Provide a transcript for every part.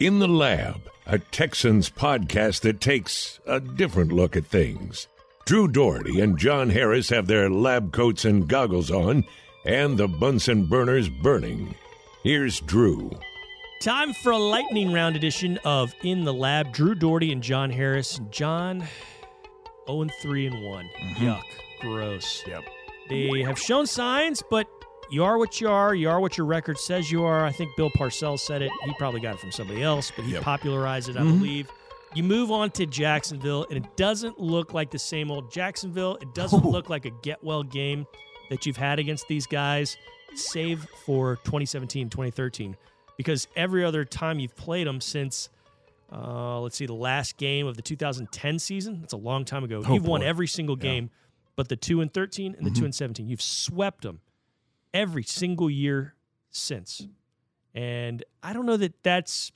In the Lab, a Texans podcast that takes a different look at things. Drew Doherty and John Harris have their lab coats and goggles on, and the Bunsen burners burning. Here's Drew. Time for a lightning round edition of In the Lab. Drew Doherty and John Harris. John, 0 and 3 and one mm-hmm. Yuck. Gross. Yep. They have shown signs, but you are what you are. You are what your record says you are. I think Bill Parcells said it. He probably got it from somebody else, but he Yep. popularized it, I Mhm. believe. You move on to Jacksonville, and it doesn't look like the same old Jacksonville. It doesn't Oh. look like a get well game that you've had against these guys, save for 2017, 2013, because every other time you've played them since, uh, let's see, the last game of the 2010 season, that's a long time ago. Oh, you've won every single Yeah. game, but the 2 and 13 and the 2 Mhm. and 17. You've swept them every single year since. And I don't know that that's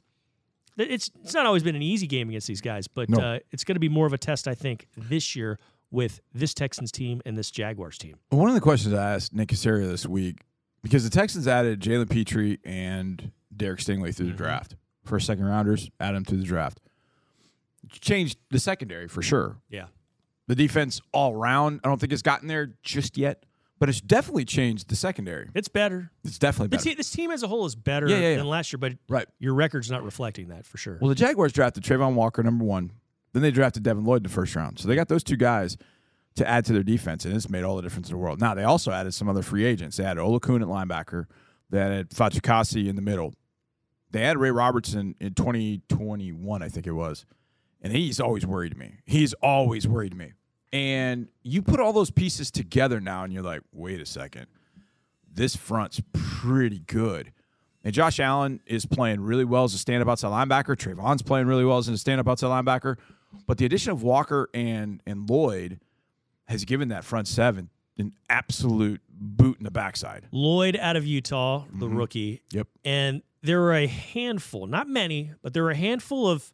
it's it's not always been an easy game against these guys, but No. uh, it's going to be more of a test, I think, this year with this Texans team and this Jaguars team. One of the questions I asked Nick Caserio this week, because the Texans added Jalen Pitre and Derek Stingley through Mhm. the draft. First, second rounders, add them through the draft. Changed the secondary for sure. Yeah. The defense all around, I don't think it's gotten there just yet, but it's definitely changed the secondary. It's better. It's definitely better. te- this team as a whole is better Yeah, yeah, yeah. than last year, but Right. your record's not reflecting that for sure. Well, the Jaguars drafted Travon Walker, number one. Then they drafted Devin Lloyd in the first round. So they got those two guys to add to their defense, and it's made all the difference in the world. Now, they also added some other free agents. They added Oluokun at linebacker. They added Fatukasi in the middle. They had Ray Robertson in 2021, I think it was. And he's always worried me. He's always worried me. And you put all those pieces together now, and you're like, wait a second. This front's pretty good. And Josh Allen is playing really well as a stand-up outside linebacker. Travon's playing really well as a stand-up outside linebacker. But the addition of Walker and and Lloyd has given that front seven an absolute boot in the backside. Lloyd out of Utah, the Mhm. rookie, Yep. and there were a handful, not many, but there were a handful of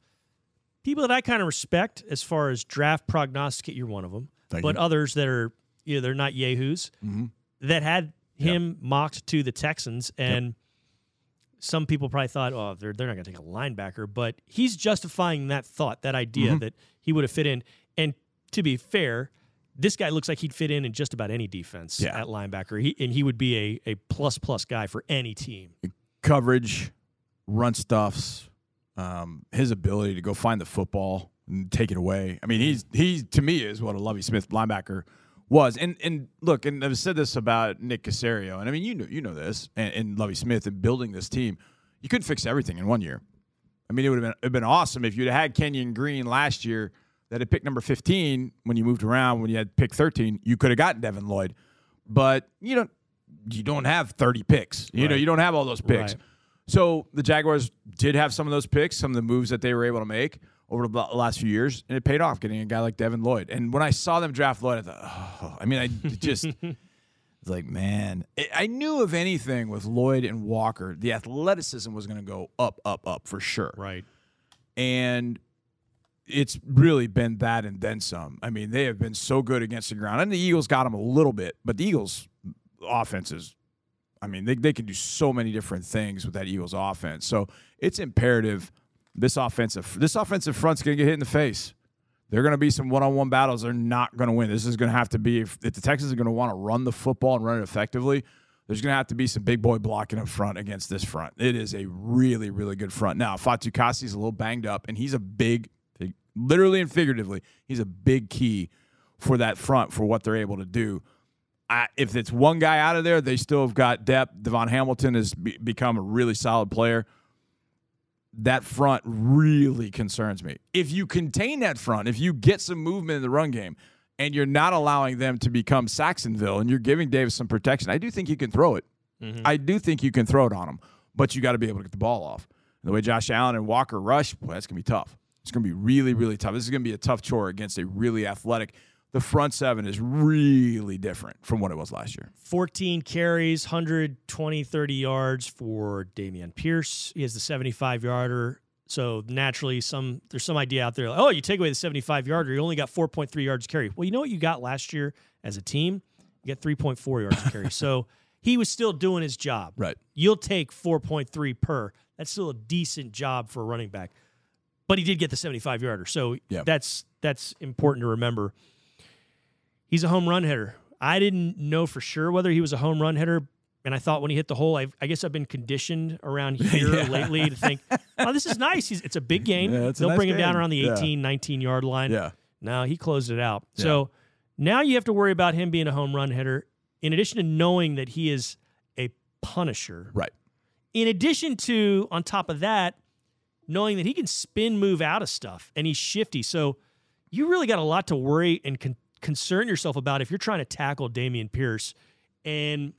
people that I kind of respect as far as draft prognosticate. You're one of them, Thank but you. others that are you know, they're not yahoos Mhm. that had him mocked to the Texans, and some people probably thought, oh, they're they're not going to take a linebacker, but he's justifying that thought, that idea Mhm. that he would have fit in. And to be fair. This guy looks like he'd fit in in just about any defense Yeah. at linebacker. He, and he would be a, a plus plus guy for any team. Coverage, run stuffs, um, his ability to go find the football and take it away. I mean, he's he to me is what a Lovie Smith linebacker was. And and look, and I've said this about Nick Caserio, and I mean you know you know this, and, and Lovie Smith and building this team, you couldn't fix everything in one year. I mean, it would have been it'd been awesome if you'd had Kenyon Green last year that had picked number 15 when you moved around when you had pick 13, you could have gotten Devin Lloyd. But you don't you don't have 30 picks. You know, you don't have all those picks. Right. So the Jaguars did have some of those picks, some of the moves that they were able to make over the last few years, and it paid off getting a guy like Devin Lloyd. And when I saw them draft Lloyd, I thought, oh, I mean, I just it's like, man, I- I knew if anything with Lloyd and Walker, the athleticism was going to go up, up, up for sure. Right. And it's really been that and then some. I mean, they have been so good against the ground. And the Eagles got them a little bit, but the Eagles offense is I mean, they, they can do so many different things with that Eagles offense. So it's imperative this offensive this offensive front's gonna get hit in the face. There are going to be some one-on-one battles they're not going to win. This is going to have to be if, if the Texans are going to want to run the football and run it effectively. There's going to have to be some big boy blocking up front against this front. It is a really, really good front. Now, Fatukasi is a little banged up, and he's a big, literally and figuratively, he's a big key for that front for what they're able to do. I, if it's one guy out of there, they still have got depth. DaVon Hamilton has be, become a really solid player. That front really concerns me. If you contain that front, if you get some movement in the run game, and you're not allowing them to become Sacksonville, and you're giving Davis some protection, I do think you can throw it. Mm-hmm. I do think you can throw it on him, but you got to be able to get the ball off. And the way Josh Allen and Walker rush, boy, that's gonna be tough. It's gonna be really, really tough. This is gonna be a tough chore against a really athletic. The front seven is really different from what it was last year. 14 carries, 120, 30 yards for Dameon Pierce. He has the 75 yarder. So naturally, some there's some idea out there. Like, oh, you take away the 75 yarder, you only got 4.3 yards carry. Well, you know what you got last year as a team? You got 3.4 yards carry. So he was still doing his job. Right. You'll take 4.3 per. That's still a decent job for a running back. But he did get the 75 yarder. So Yeah. that's that's important to remember. He's a home run hitter. I didn't know for sure whether he was a home run hitter, and I thought when he hit the hole, I, I guess I've been conditioned around here Yeah. lately to think, oh, this is nice. He's, it's a big game. Yeah, They'll nice bring him down around the Yeah. 18, 19 yard line. Yeah. No, he closed it out. Yeah. So now you have to worry about him being a home run hitter, in addition to knowing that he is a punisher. Right. In addition to, on top of that, knowing that he can spin move out of stuff and he's shifty. So you really got a lot to worry and con- concern yourself about if you're trying to tackle Dameon Pierce. And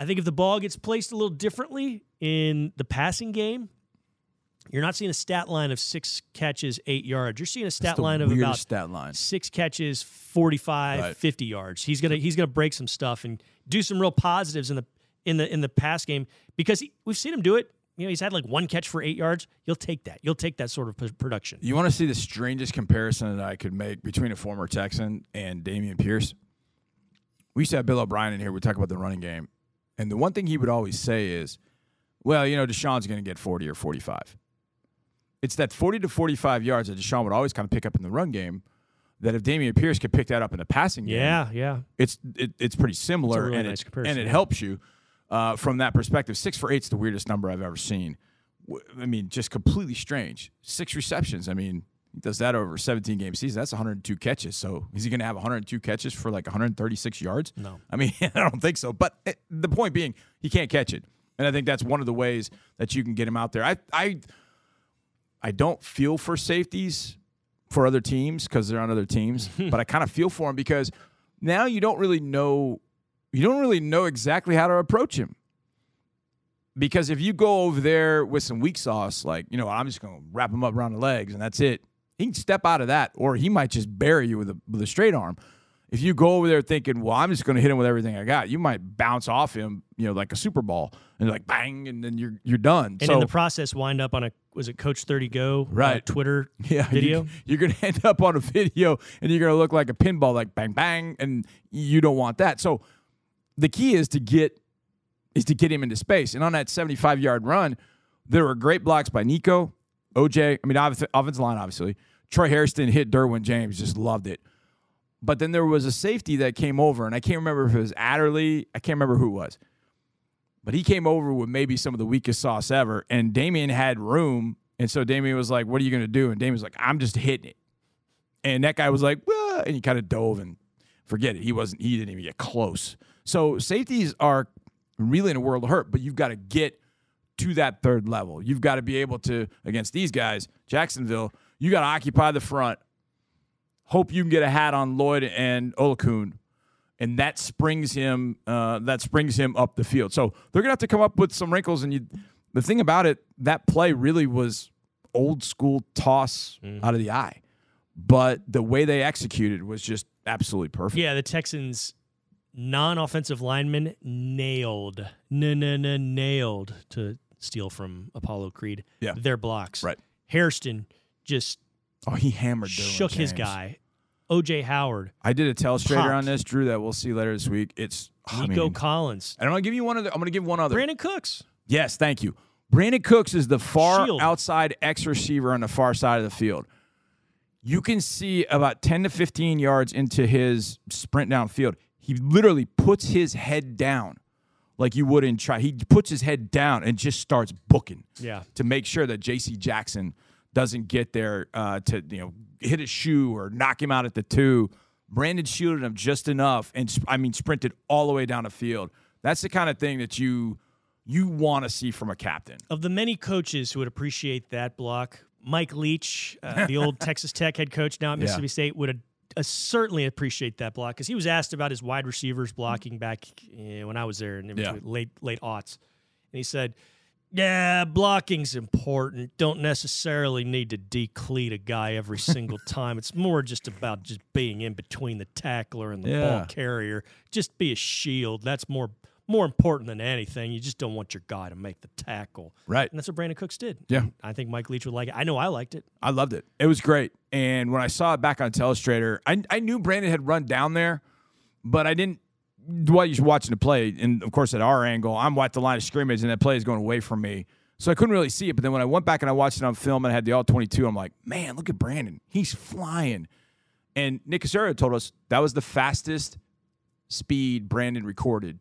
I think if the ball gets placed a little differently in the passing game, you're not seeing a stat line of six catches, eight yards. You're seeing a stat line of about stat line. six catches, 45, Right. 50 yards. He's gonna he's gonna break some stuff and do some real positives in the in the in the pass game because he, we've seen him do it. You know, he's had like one catch for eight yards. You'll take that. You'll take that sort of p- production. You want to see the strangest comparison that I could make between a former Texan and Dameon Pierce? We used to have Bill O'Brien in here. We talk about the running game, and the one thing he would always say is, "Well, you know, Deshaun's going to get forty or forty-five. It's that forty to forty-five yards that Deshaun would always kind of pick up in the run game. That if Dameon Pierce could pick that up in the passing game, Yeah, yeah. it's it, it's pretty similar, really and nice it and it helps you uh, from that perspective. Six for eight's the weirdest number I've ever seen. I mean, just completely strange. Six receptions. I mean, he does that over 17 game season. That's 102 catches. So is he going to have 102 catches for like 136 yards? No. I mean, I don't think so. But eh, the point being, he can't catch it, and I think that's one of the ways that you can get him out there. I I I don't feel for safeties for other teams because they're on other teams, but I kind of feel for him because now you don't really know you don't really know exactly how to approach him. Because if you go over there with some weak sauce, like, you know, I'm just going to wrap him up around the legs and that's it. He can step out of that, or he might just bury you with a, with a straight arm. If you go over there thinking, well, I'm just going to hit him with everything I got, you might bounce off him, you know, like a Super ball and like bang, and then you're you're done. And so in the process, wind up on a was it Coach Thirty Go uh, Right. Twitter yeah, video? You, are going to end up on a video and you're going to look like a pinball, like bang bang, and you don't want that. So the key is to get is to get him into space. And on that 75 yard run, there were great blocks by Nico, OJ. I mean, offensive line, obviously. Troy Hairston hit Derwin James, just loved it. But then there was a safety that came over, and I can't remember if it was Adderley. I can't remember who it was. But he came over with maybe some of the weakest sauce ever, and Dameon had room. And so Dameon was like, What are you going to do? And Dameon was like, I'm just hitting it. And that guy was like, and he kind of dove and forget it. He wasn't, he didn't even get close. So safeties are really in a world of hurt, but you've got to get to that third level. You've got to be able to, against these guys, Jacksonville, you got to occupy the front. Hope you can get a hat on Lloyd and Oluokun, and that springs him. Uh, that springs him up the field. So they're gonna have to come up with some wrinkles. And you, the thing about it, that play really was old school toss out of the eye, but the way they executed was just absolutely perfect. Yeah, the Texans non-offensive linemen nailed, no, no, no, nailed to steal from Apollo Creed. Yeah. their blocks. Right. Hairston just Oh, he hammered. Shook his guy. OJ Howard, I did a telestrator on this, Drew. That we'll see later this week. It's I Nico mean, Collins, and I'm gonna give you one other. I'm gonna give one other. Brandin Cooks. Yes, thank you. Brandin Cooks is the far Shield. outside X receiver on the far side of the field. You can see about 10 to 15 yards into his sprint downfield. He literally puts his head down like you would in try. He puts his head down and just starts booking Yeah. to make sure that J.C. Jackson doesn't get there uh, to you know hit a shoe or knock him out at the two. Brandin shielded him just enough, and I mean sprinted all the way down the field. That's the kind of thing that you you want to see from a captain. Of the many coaches who would appreciate that block, Mike Leach, uh, the old Texas Tech head coach now at Yeah. Mississippi State, would uh, certainly appreciate that block because he was asked about his wide receivers blocking back eh, when I was there in Yeah. late late aughts, and he said, "Yeah, blocking's important. Don't necessarily need to decleat a guy every single time. It's more just about just being in between the tackler and the Yeah. ball carrier. Just be a shield. That's more." More important than anything, you just don't want your guy to make the tackle. Right. And that's what Brandin Cooks did. Yeah. I think Mike Leach would like it. I know I liked it. I loved it. It was great. And when I saw it back on Telestrator, I, I knew Brandin had run down there, but I didn't while you're watching the play, and of course at our angle, I'm at the line of scrimmage, and that play is going away from me, so I couldn't really see it. But then when I went back and I watched it on film and I had the all 22, I'm like, man, look at Brandin, he's flying. And Nick Caserio told us that was the fastest speed Brandin recorded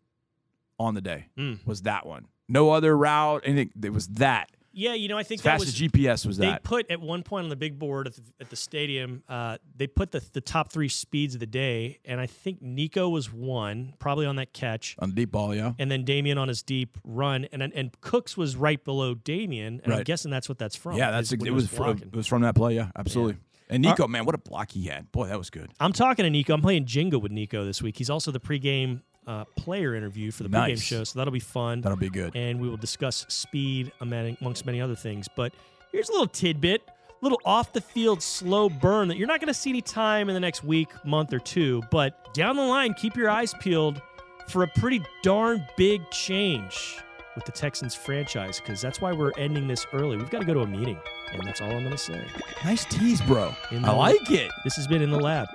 on the day. Mm. Was that one? No other route, anything. It was that. Yeah, you know, I think As that fast was as GPS was that. they put at one point on the big board at the, at the stadium. Uh, they put the the top three speeds of the day, and I think Nico was one, probably on that catch, on the deep ball, yeah. and then Dameon on his deep run, and and Cooks was right below Dameon, and I'm Right. guessing that's what that's from. Yeah, that's it was from, it was from that play. Yeah, absolutely. And Nico, man, what a block he had. Boy, that was good. I'm talking to Nico. I'm playing Jenga with Nico this week. He's also the pregame uh, player interview for the pregame Nice. show, so that'll be fun. That'll be good. and we will discuss speed amongst many other things. But here's a little tidbit, a little off the field slow burn that you're not going to see any time in the next week, month, or two. But down the line, keep your eyes peeled for a pretty darn big change with the Texans franchise because that's why we're ending this early. We've got to go to a meeting, and that's all I'm going to say. Nice tease, bro. I like it. This has been in the lab.